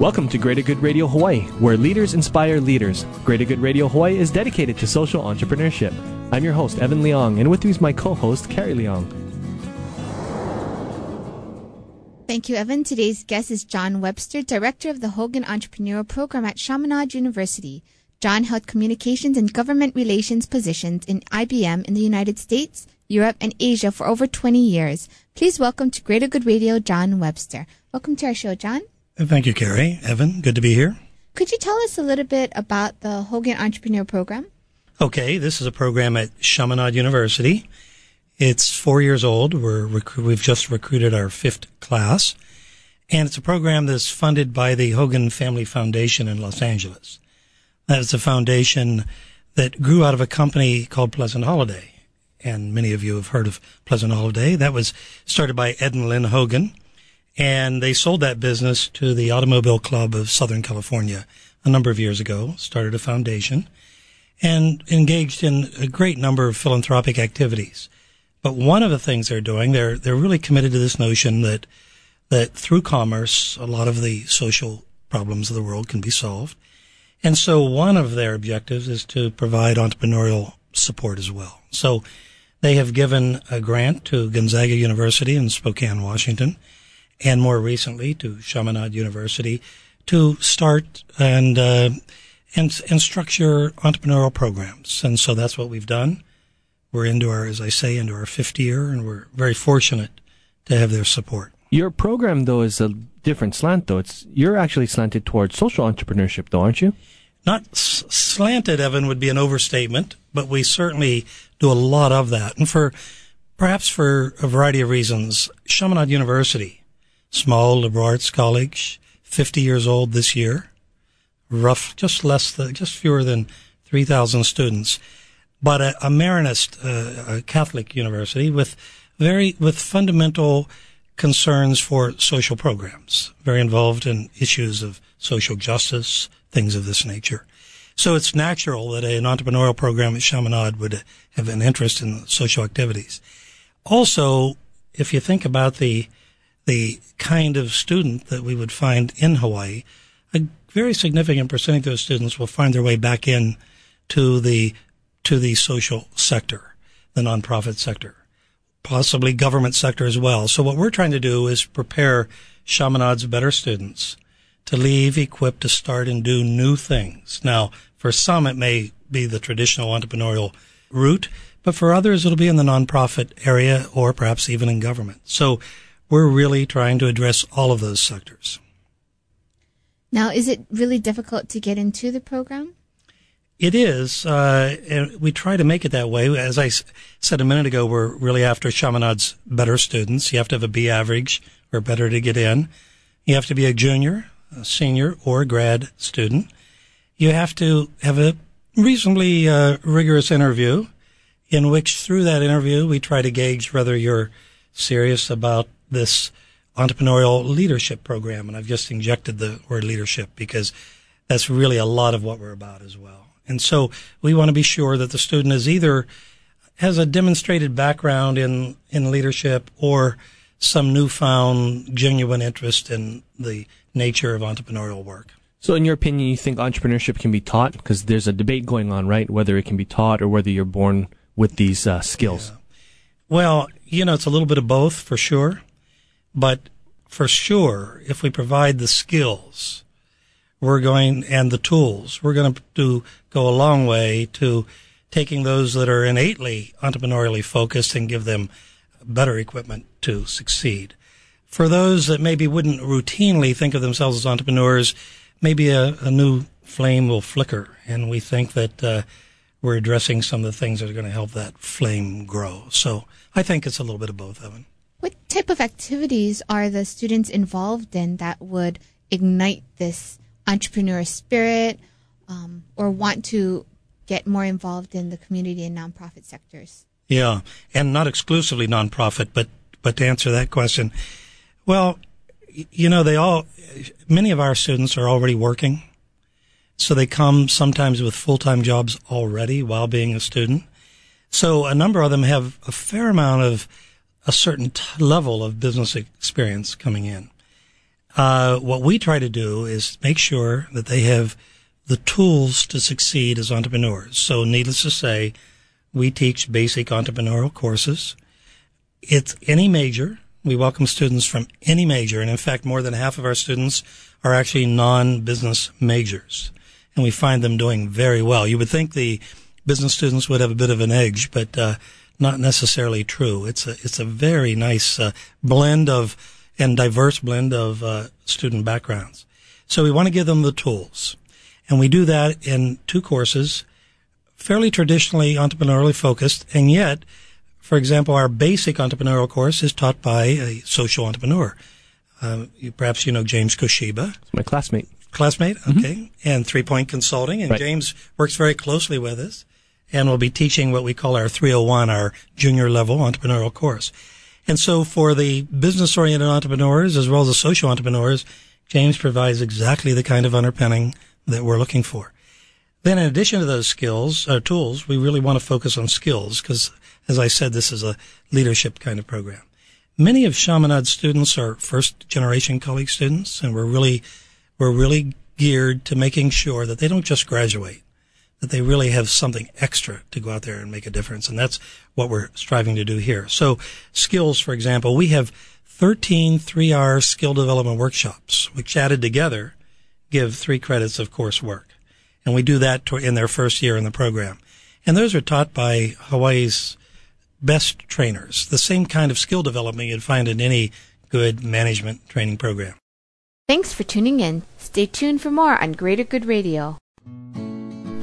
Welcome to Greater Good Radio Hawaii, where leaders inspire leaders. Greater Good Radio Hawaii is dedicated to social entrepreneurship. I'm your host, Evan Leong, and with me is my co host, Carrie Leong. Thank you, Evan. Today's guest is John Webster, Director of the Hogan Entrepreneurial Program at Chaminade University. John held communications and government relations positions in IBM in the United States, Europe, and Asia for over 20 years. Please welcome to Greater Good Radio, John Webster. Welcome to our show, John. Thank you, Carrie. Evan, good to be here. Could you tell us a little bit about the Hogan Entrepreneur Program? Okay, this is a program at Chaminade University. It's four years old. We're rec- we've just recruited our fifth class, and it's a program that's funded by the Hogan Family Foundation in Los Angeles. That is a foundation that grew out of a company called Pleasant Holiday, and many of you have heard of Pleasant Holiday. That was started by Ed and Lynn Hogan and they sold that business to the Automobile Club of Southern California a number of years ago, started a foundation, and engaged in a great number of philanthropic activities. But one of the things they're doing, they're they're really committed to this notion that that through commerce, a lot of the social problems of the world can be solved. And so one of their objectives is to provide entrepreneurial support as well. So they have given a grant to Gonzaga University in Spokane, Washington, and more recently to Chaminade University to start and, uh, and, and structure entrepreneurial programs. And so that's what we've done. We're into our, as I say, into our fifth year, and we're very fortunate to have their support. Your program, though, is a different slant, though. It's you're actually slanted towards social entrepreneurship, though, aren't you? Not s- slanted, Evan, would be an overstatement, but we certainly do a lot of that, and for perhaps for a variety of reasons. Chaminade University small liberal arts college, 50 years old this year, rough, just less than, just fewer than 3,000 students, but a, a Marianist, uh, a Catholic university with very, with fundamental concerns for social programs, very involved in issues of social justice, things of this nature. So it's natural that an entrepreneurial program at Chaminade would have an interest in social activities. Also, if you think about the the kind of student that we would find in Hawaii, a very significant percentage of those students will find their way back in to the to the social sector, the nonprofit sector, possibly government sector as well. So what we're trying to do is prepare Chaminade's better students to leave equipped to start and do new things. Now, for some, it may be the traditional entrepreneurial route, but for others, it'll be in the nonprofit area or perhaps even in government. So we're really trying to address all of those sectors. Now, is it really difficult to get into the program? It is, uh, and we try to make it that way. As I s- said a minute ago, we're really after Chaminade's better students. You have to have a B average or better to get in. You have to be a junior, a senior, or a grad student. You have to have a reasonably uh, rigorous interview, in which through that interview we try to gauge whether you're serious about this entrepreneurial leadership program. And I've just injected the word leadership because that's really a lot of what we're about as well. And so we want to be sure that the student is either has a demonstrated background in, in leadership or some newfound genuine interest in the nature of entrepreneurial work. So, in your opinion, you think entrepreneurship can be taught? Because there's a debate going on, right? Whether it can be taught or whether you're born with these uh, skills. Yeah. Well, you know, it's a little bit of both for sure. But for sure, if we provide the skills, we're going and the tools, we're going to do go a long way to taking those that are innately entrepreneurially focused and give them better equipment to succeed. For those that maybe wouldn't routinely think of themselves as entrepreneurs, maybe a, a new flame will flicker, and we think that uh, we're addressing some of the things that are going to help that flame grow. So I think it's a little bit of both, Evan. What type of activities are the students involved in that would ignite this entrepreneur spirit um, or want to get more involved in the community and nonprofit sectors? Yeah, and not exclusively nonprofit, but but to answer that question, well, you know, they all many of our students are already working, so they come sometimes with full time jobs already while being a student. So a number of them have a fair amount of a certain t- level of business experience coming in. Uh, what we try to do is make sure that they have the tools to succeed as entrepreneurs. So needless to say, we teach basic entrepreneurial courses. It's any major. We welcome students from any major. And in fact, more than half of our students are actually non-business majors. And we find them doing very well. You would think the business students would have a bit of an edge, but, uh, not necessarily true. It's a, it's a very nice, uh, blend of, and diverse blend of, uh, student backgrounds. So we want to give them the tools. And we do that in two courses fairly traditionally entrepreneurially focused, and yet, for example, our basic entrepreneurial course is taught by a social entrepreneur. Um, you, perhaps you know James Koshiba. My classmate. Classmate, okay, mm-hmm. and Three Point Consulting, and right. James works very closely with us, and we'll be teaching what we call our 301, our junior level entrepreneurial course. And so, for the business-oriented entrepreneurs as well as the social entrepreneurs, James provides exactly the kind of underpinning that we're looking for. Then in addition to those skills or uh, tools, we really want to focus on skills because as I said, this is a leadership kind of program. Many of Chaminade students are first generation college students and we're really, we're really geared to making sure that they don't just graduate, that they really have something extra to go out there and make a difference. And that's what we're striving to do here. So skills, for example, we have 13 three hour skill development workshops, which added together give three credits of coursework and we do that in their first year in the program. And those are taught by Hawaii's best trainers, the same kind of skill development you'd find in any good management training program. Thanks for tuning in. Stay tuned for more on Greater Good Radio.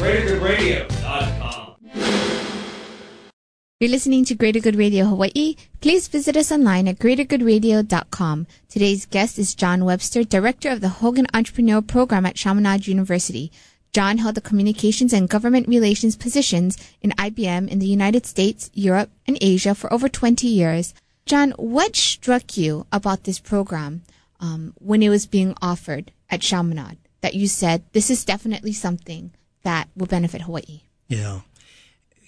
GreaterGoodRadio.com. You're listening to Greater Good Radio Hawaii. Please visit us online at greatergoodradio.com. Today's guest is John Webster, Director of the Hogan Entrepreneur Program at Chaminade University. John held the communications and government relations positions in IBM in the United States, Europe, and Asia for over 20 years. John, what struck you about this program um, when it was being offered at Chaminade that you said, this is definitely something that will benefit Hawaii. Yeah.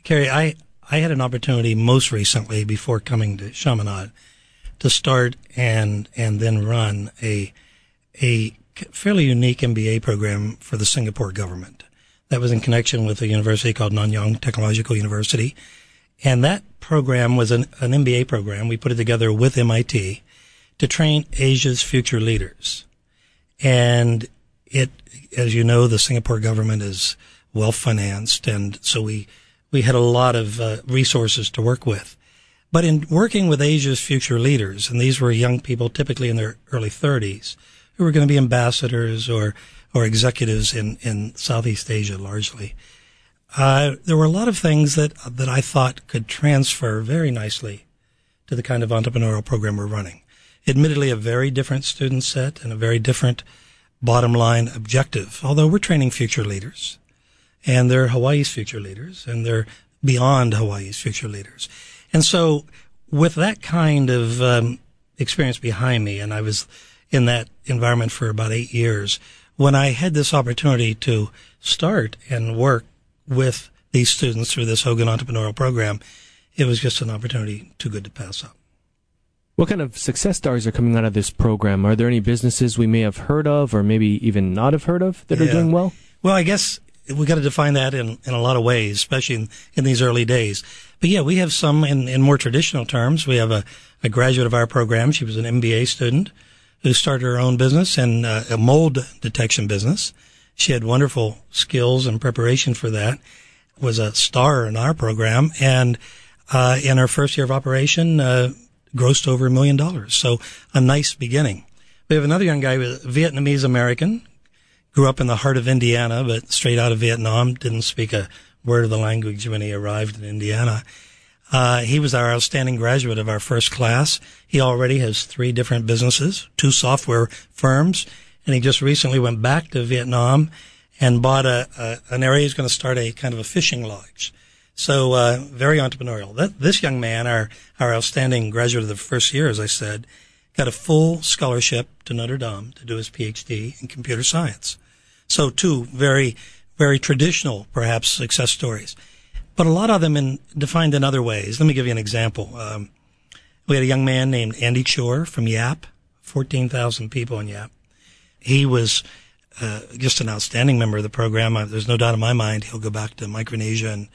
Carrie, I, I had an opportunity most recently before coming to Chaminade to start and, and then run a, a fairly unique MBA program for the Singapore government. That was in connection with a university called Nanyang Technological University. And that program was an, an MBA program. We put it together with MIT to train Asia's future leaders. And it, as you know, the Singapore government is well financed, and so we we had a lot of uh, resources to work with. But in working with Asia's future leaders, and these were young people, typically in their early 30s, who were going to be ambassadors or or executives in in Southeast Asia, largely. Uh, there were a lot of things that that I thought could transfer very nicely to the kind of entrepreneurial program we're running. Admittedly, a very different student set and a very different bottom line objective, although we're training future leaders and they're Hawaii's future leaders and they're beyond Hawaii's future leaders. And so with that kind of um, experience behind me, and I was in that environment for about eight years. When I had this opportunity to start and work with these students through this Hogan Entrepreneurial Program, it was just an opportunity too good to pass up. What kind of success stories are coming out of this program? Are there any businesses we may have heard of or maybe even not have heard of that Yeah. are doing well? Well, I guess we got to define that in, in a lot of ways, especially in, in these early days. But yeah, we have some in, in more traditional terms. We have a, a graduate of our program. She was an MBA student who started her own business and uh, a mold detection business. She had wonderful skills and preparation for that. Was a star in our program, and uh, in her first year of operation, uh, grossed over a million dollars. So a nice beginning. We have another young guy, Vietnamese American, grew up in the heart of Indiana, but straight out of Vietnam, didn't speak a word of the language when he arrived in Indiana. Uh, he was our outstanding graduate of our first class. He already has three different businesses, two software firms, and he just recently went back to Vietnam and bought a, a an area he's going to start a kind of a fishing lodge. So uh, very entrepreneurial. That, this young man, our our outstanding graduate of the first year, as I said, got a full scholarship to Notre Dame to do his PhD in computer science. So two very, very traditional, perhaps, success stories, but a lot of them in, defined in other ways. Let me give you an example. Um, we had a young man named Andy Chore from Yap, 14,000 people in Yap. He was uh, just an outstanding member of the program. Uh, There's no doubt in my mind he'll go back to Micronesia and,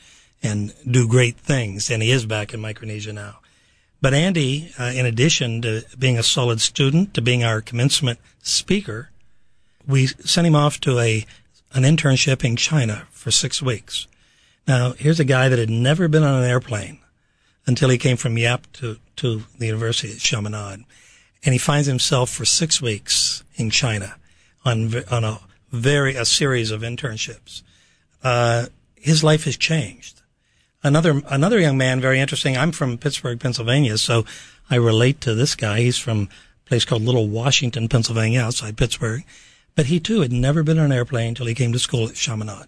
and do great things, and he is back in Micronesia now. But Andy, uh, in addition to being a solid student, to being our commencement speaker, we sent him off to a an internship in China for six weeks. Now, here's a guy that had never been on an airplane until he came from Yap to, to the University of Chaminade. And he finds himself for six weeks in China on, on a very, a series of internships. Uh, his life has changed. Another, another young man, very interesting. I'm from Pittsburgh, Pennsylvania, so I relate to this guy. He's from a place called Little Washington, Pennsylvania, outside Pittsburgh. But he too had never been on an airplane until he came to school at Chaminade.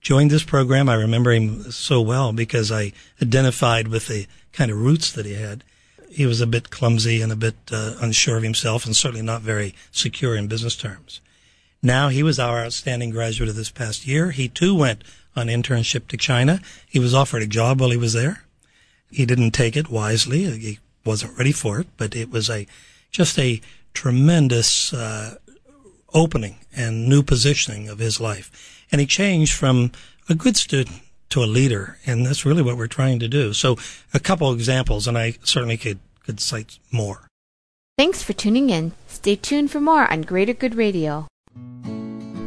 Joined this program, I remember him so well because I identified with the kind of roots that he had. He was a bit clumsy and a bit uh, unsure of himself and certainly not very secure in business terms. Now he was our outstanding graduate of this past year. He too went on internship to China. He was offered a job while he was there. He didn't take it wisely. He wasn't ready for it, but it was a just a tremendous uh, opening and new positioning of his life. And he changed from a good student to a leader, and that's really what we're trying to do. So, a couple examples, and I certainly could could cite more. Thanks for tuning in. Stay tuned for more on Greater Good Radio.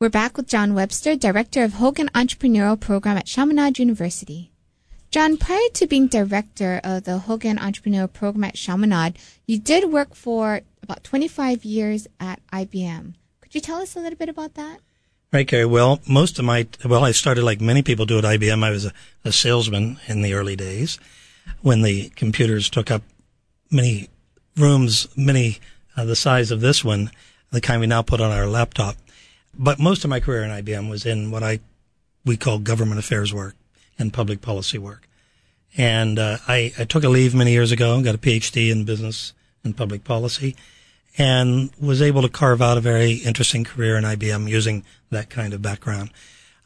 We're back with John Webster, Director of Hogan Entrepreneurial Program at Chaminade University. John, prior to being Director of the Hogan Entrepreneurial Program at Chaminade, you did work for about 25 years at IBM. Could you tell us a little bit about that? Right, Gary. Well, most of my, well, I started like many people do at IBM. I was a, a salesman in the early days when the computers took up many rooms, many uh, the size of this one, the kind we now put on our laptop. But most of my career in IBM was in what I, we call government affairs work and public policy work. And uh, I, I took a leave many years ago, and got a PhD in business and public policy, and was able to carve out a very interesting career in IBM using that kind of background.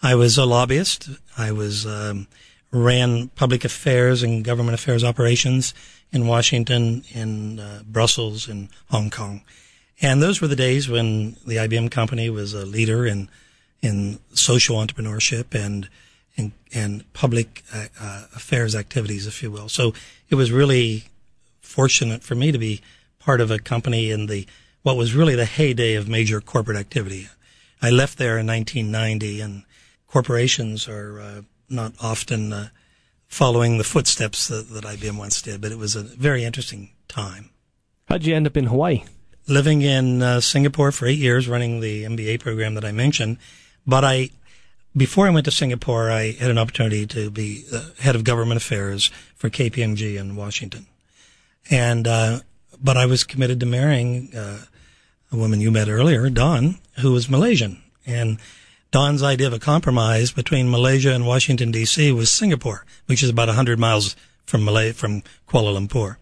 I was a lobbyist. I was um, ran public affairs and government affairs operations in Washington, in uh, Brussels, in Hong Kong, And those were the days when the IBM company was a leader in in social entrepreneurship and and, and public uh, uh, affairs activities, if you will. So it was really fortunate for me to be part of a company in the what was really the heyday of major corporate activity. I left there in 1990, and corporations are uh, not often uh, following the footsteps that, that IBM once did, but it was a very interesting time. How'd you end up in Hawaii? Living in uh, Singapore for eight years, running the MBA program that I mentioned. But I, before I went to Singapore, I had an opportunity to be head of government affairs for KPMG in Washington. And, uh, but I was committed to marrying, uh, a woman you met earlier, Dawn, who was Malaysian. And Dawn's idea of a compromise between Malaysia and Washington D.C. was Singapore, which is about 100 miles from Malay, from Kuala Lumpur.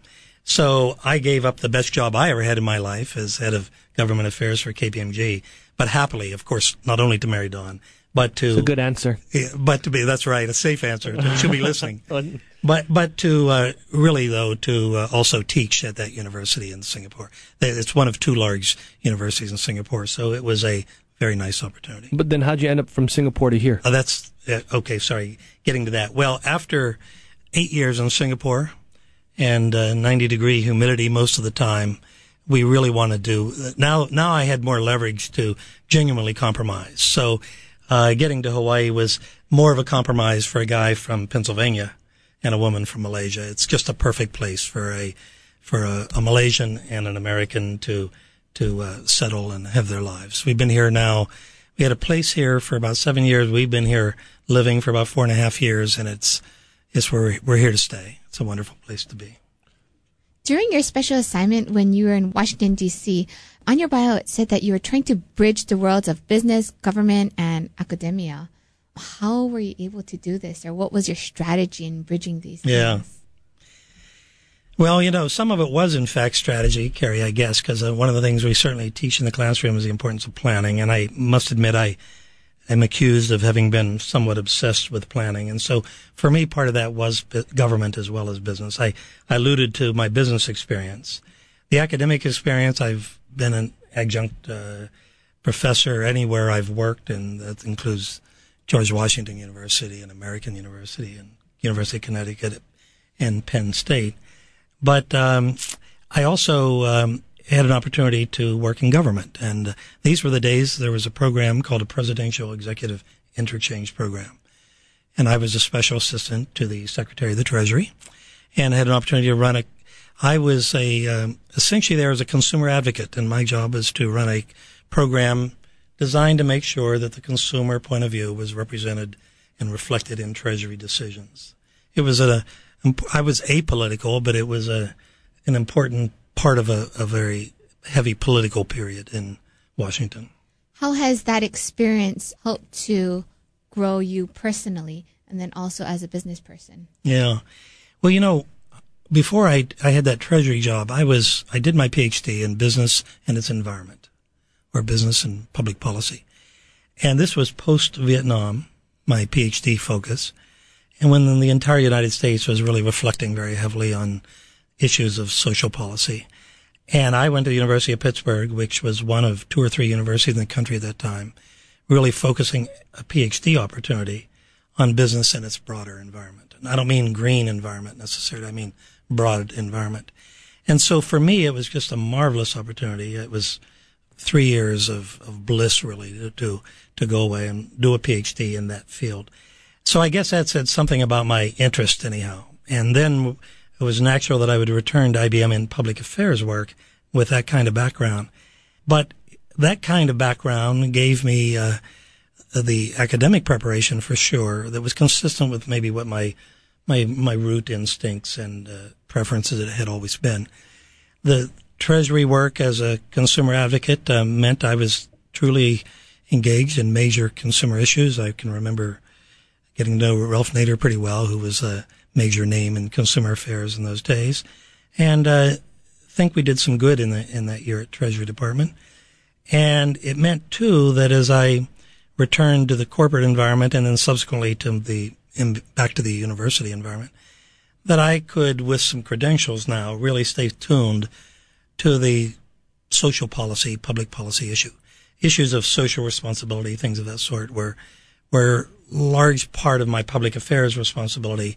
So I gave up the best job I ever had in my life as head of government affairs for KPMG, but happily, of course, not only to marry Dawn, but to it's a good answer. Yeah, but to be that's right, a safe answer. She'll be listening. but but to uh, really though to uh, also teach at that university in Singapore. It's one of two large universities in Singapore, so it was a very nice opportunity. But then, how'd you end up from Singapore to here? Uh, that's uh, okay. Sorry, getting to that. Well, after eight years in Singapore and uh, 90 degree humidity most of the time we really want to do. Now, now I had more leverage to genuinely compromise. So, uh, getting to Hawaii was more of a compromise for a guy from Pennsylvania and a woman from Malaysia. It's just a perfect place for a, for a, a Malaysian and an American to, to, uh, settle and have their lives. We've been here now. We had a place here for about seven years. We've been here living for about four and a half years and it's, it's where we're here to stay. It's a wonderful place to be. During your special assignment when you were in Washington, D.C., on your bio it said that you were trying to bridge the worlds of business, government, and academia. How were you able to do this, or what was your strategy in bridging these yeah. things? Well, you know, some of it was in fact strategy, Carrie, I guess, because uh, one of the things we certainly teach in the classroom is the importance of planning. And I must admit, I am accused of having been somewhat obsessed with planning. And so for me, part of that was government as well as business. I, I alluded to my business experience. The academic experience, I've been an adjunct uh, professor anywhere I've worked, and that includes George Washington University and American University and University of Connecticut and Penn State. But um, I also um, had an opportunity to work in government. And uh, these were the days there was a program called a Presidential Executive Interchange Program. And I was a special assistant to the Secretary of the Treasury and had an opportunity to run a, I was a, um, essentially there as a consumer advocate and my job was to run a program designed to make sure that the consumer point of view was represented and reflected in Treasury decisions. It was a, I was apolitical, but it was a, an important part of a, a very heavy political period in Washington. How has that experience helped to grow you personally and then also as a business person? Yeah. Well, you know, before I, I had that treasury job, I was, I did my PhD in business and its environment or business and public policy. And this was post Vietnam, my PhD focus. And when the entire United States was really reflecting very heavily on issues of social policy. And I went to the University of Pittsburgh, which was one of two or three universities in the country at that time, really focusing a PhD opportunity on business and its broader environment. And I don't mean green environment necessarily, I mean broad environment. And so for me, it was just a marvelous opportunity. It was three years of, of bliss really to, to, to go away and do a PhD in that field. So I guess that said something about my interest anyhow. And then it was natural that I would return to IBM in public affairs work with that kind of background. But that kind of background gave me uh, the academic preparation for sure that was consistent with maybe what my my my root instincts and uh, preferences had always been. The treasury work as a consumer advocate uh, meant I was truly engaged in major consumer issues. I can remember getting to know Ralph Nader pretty well, who was a major name in consumer affairs in those days, and uh, think we did some good in the in that year at Treasury Department. And it meant too that as I returned to the corporate environment and then subsequently to the in, back to the university environment, that I could, with some credentials now, really stay tuned to the social policy, public policy issue. Issues of social responsibility, things of that sort were, were large part of my public affairs responsibility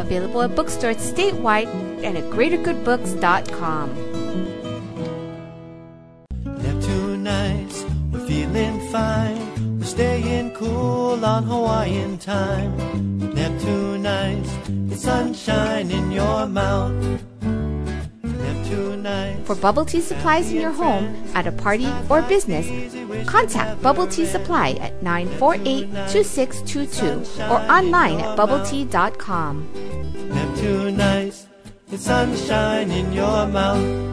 Available at bookstores statewide and at greatergoodbooks.com. Neptune nights, we're feeling fine. We're staying cool on Hawaiian time. Neptune nights, sunshine in your mouth. Neptune nights. For bubble tea supplies in your home, at a party, or business, contact Bubble Tea Supply at 948 2622 or online at bubbletea.com. Neptune nights, the sunshine in your mouth.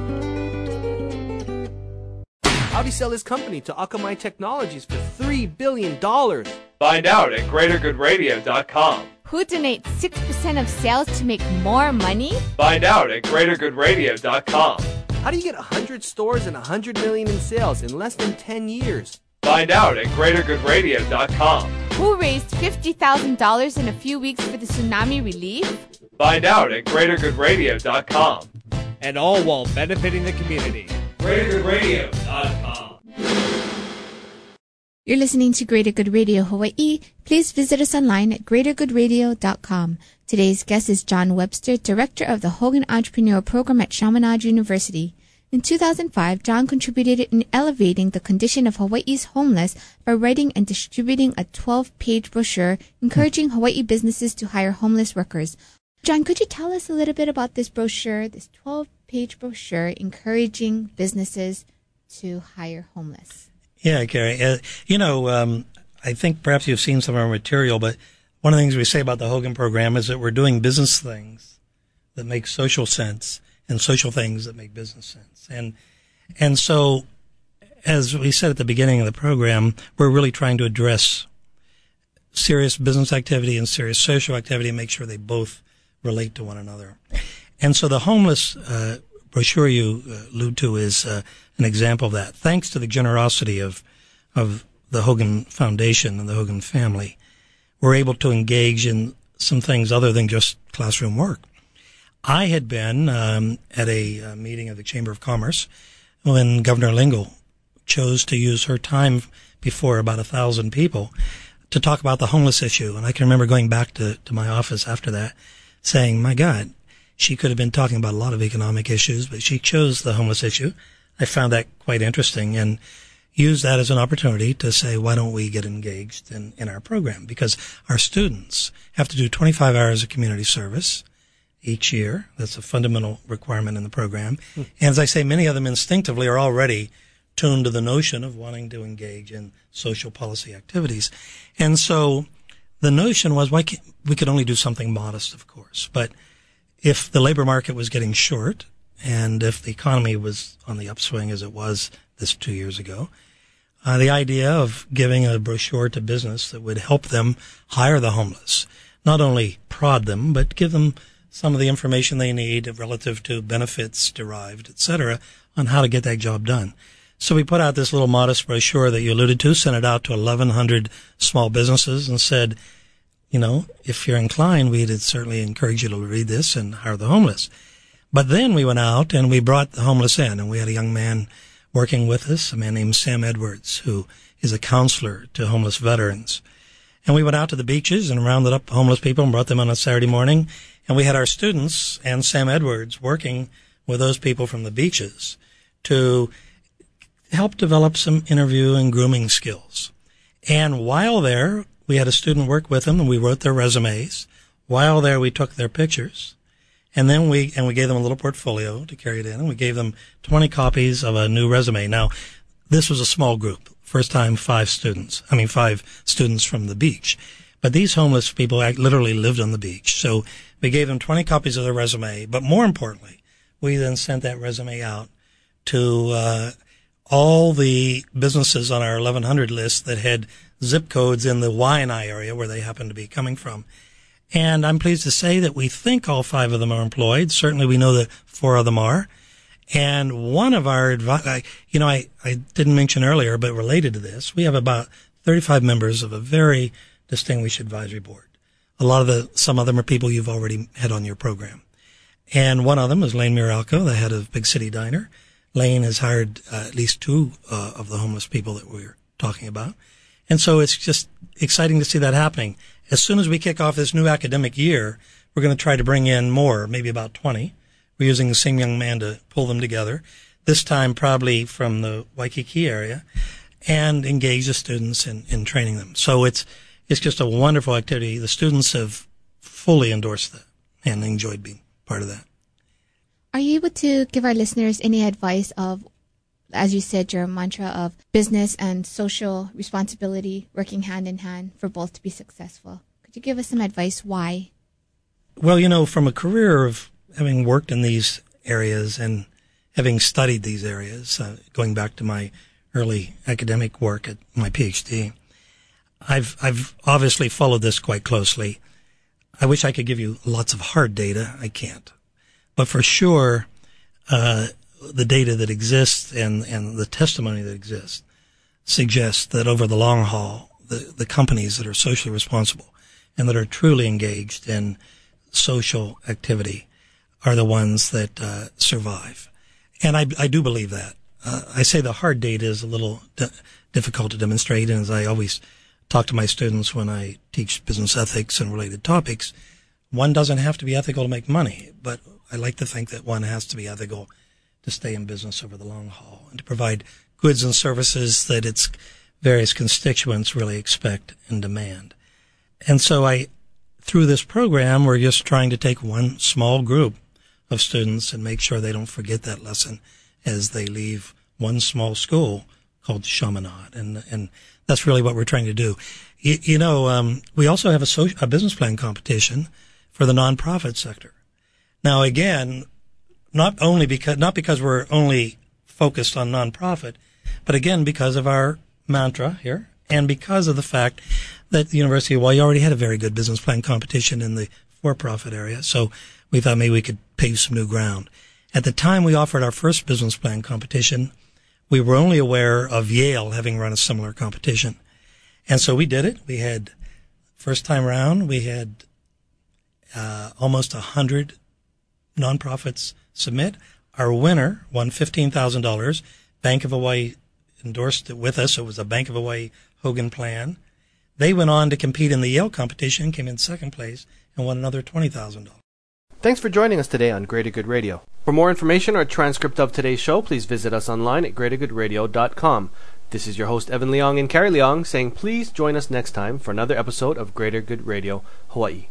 How'd he sell his company to Akamai Technologies for $3 billion? Find out at greatergoodradio.com. Who donates 6% of sales to make more money? Find out at greatergoodradio.com. How do you get 100 stores and 100 million in sales in less than 10 years? Find out at greatergoodradio.com. Who raised $50,000 in a few weeks for the tsunami relief? Find out at greatergoodradio.com. And all while benefiting the community. greatergoodradio.com. You're listening to Greater Good Radio Hawaii. Please visit us online at greatergoodradio.com. Today's guest is John Webster, Director of the Hogan Entrepreneur Program at Chaminade University. In 2005, John contributed in elevating the condition of Hawaii's homeless by writing and distributing a 12-page brochure encouraging Hawaii businesses to hire homeless workers. John, could you tell us a little bit about this brochure, this 12-page brochure encouraging businesses to hire homeless? Yeah, Gary. Uh, you know, um, I think perhaps you've seen some of our material, but one of the things we say about the Hogan program is that we're doing business things that make social sense and social things that make business sense. And, and so, as we said at the beginning of the program, we're really trying to address serious business activity and serious social activity and make sure they both relate to one another. And so the homeless uh, brochure you uh, allude to is uh, an example of that. Thanks to the generosity of of the Hogan Foundation and the Hogan family, we're able to engage in some things other than just classroom work. I had been um, at a, uh meeting of the Chamber of Commerce when Governor Lingle chose to use her time before about a thousand people to talk about the homeless issue. And I can remember going back to, to my office after that saying, my God, she could have been talking about a lot of economic issues, but she chose the homeless issue. I found that quite interesting and used that as an opportunity to say, why don't we get engaged in, in our program? Because our students have to do 25 hours of community service each year. That's a fundamental requirement in the program. Hmm. And as I say, many of them instinctively are already tuned to the notion of wanting to engage in social policy activities. And so the notion was, why can't, we could only do something modest, of course, but if the labor market was getting short and if the economy was on the upswing as it was this two years ago, uh, the idea of giving a brochure to business that would help them hire the homeless, not only prod them, but give them some of the information they need relative to benefits derived, et cetera, on how to get that job done. So we put out this little modest brochure that you alluded to, sent it out to 1,100 small businesses and said, you know, if you're inclined, we'd certainly encourage you to read this and hire the homeless. But then we went out and we brought the homeless in and we had a young man working with us, a man named Sam Edwards, who is a counselor to homeless veterans. And we went out to the beaches and rounded up homeless people and brought them on a Saturday morning. And we had our students and Sam Edwards working with those people from the beaches to help develop some interview and grooming skills. And while there, we had a student work with them and we wrote their resumes. While there, we took their pictures and then we, and we gave them a little portfolio to carry it in and we gave them 20 copies of a new resume. Now, this was a small group. First time five students. I mean, five students from the beach. But these homeless people literally lived on the beach. So we gave them 20 copies of their resume. But more importantly, we then sent that resume out to, uh, all the businesses on our 1100 list that had zip codes in the Waianae area where they happen to be coming from. And I'm pleased to say that we think all five of them are employed. Certainly we know that four of them are. And one of our advi- you know, I, I didn't mention earlier, but related to this, we have about 35 members of a very distinguished advisory board. A lot of the, some of them are people you've already had on your program. And one of them is Lane Muraoka, the head of Big City Diner. Lane has hired uh, at least two uh, of the homeless people that we're talking about. And so it's just exciting to see that happening. As soon as we kick off this new academic year, we're going to try to bring in more, maybe about 20. We're using the same young man to pull them together. This time probably from the Waikiki area and engage the students in, in training them. So it's, it's just a wonderful activity. The students have fully endorsed that and enjoyed being part of that. Are you able to give our listeners any advice of, as you said, your mantra of business and social responsibility working hand in hand for both to be successful? Could you give us some advice why? Well, you know, from a career of having worked in these areas and having studied these areas, uh, going back to my early academic work at my PhD, I've I've obviously followed this quite closely. I wish I could give you lots of hard data. I can't, but for sure, uh, the data that exists and and the testimony that exists suggests that over the long haul, the the companies that are socially responsible and that are truly engaged in social activity are the ones that uh, survive. And I, I do believe that. Uh, I say the hard data is a little d- difficult to demonstrate, and as I always talk to my students when I teach business ethics and related topics, one doesn't have to be ethical to make money, but I like to think that one has to be ethical to stay in business over the long haul and to provide goods and services that its various constituents really expect and demand. And so I, through this program, we're just trying to take one small group of students and make sure they don't forget that lesson as they leave one small school called Chaminade. And, and that's really what we're trying to do. You, you know, um, we also have a, social, a business plan competition for the nonprofit sector. Now, again, not only because, not because we're only focused on nonprofit, but again, because of our mantra here and because of the fact that the University of Hawaii already had a very good business plan competition in the for-profit area. So we thought maybe we could pave some new ground. At the time we offered our first business plan competition, we were only aware of Yale having run a similar competition. And so we did it. We had, first time round, we had uh, almost a hundred nonprofits submit. Our winner won $15,000. Bank of Hawaii endorsed it with us. It was a Bank of Hawaii Hogan plan. They went on to compete in the Yale competition, came in second place, and won another $20,000. Thanks for joining us today on Greater Good Radio. For more information or a transcript of today's show, please visit us online at greatergoodradio.com. This is your host, Evan Leong and Carrie Leong, saying please join us next time for another episode of Greater Good Radio Hawaii.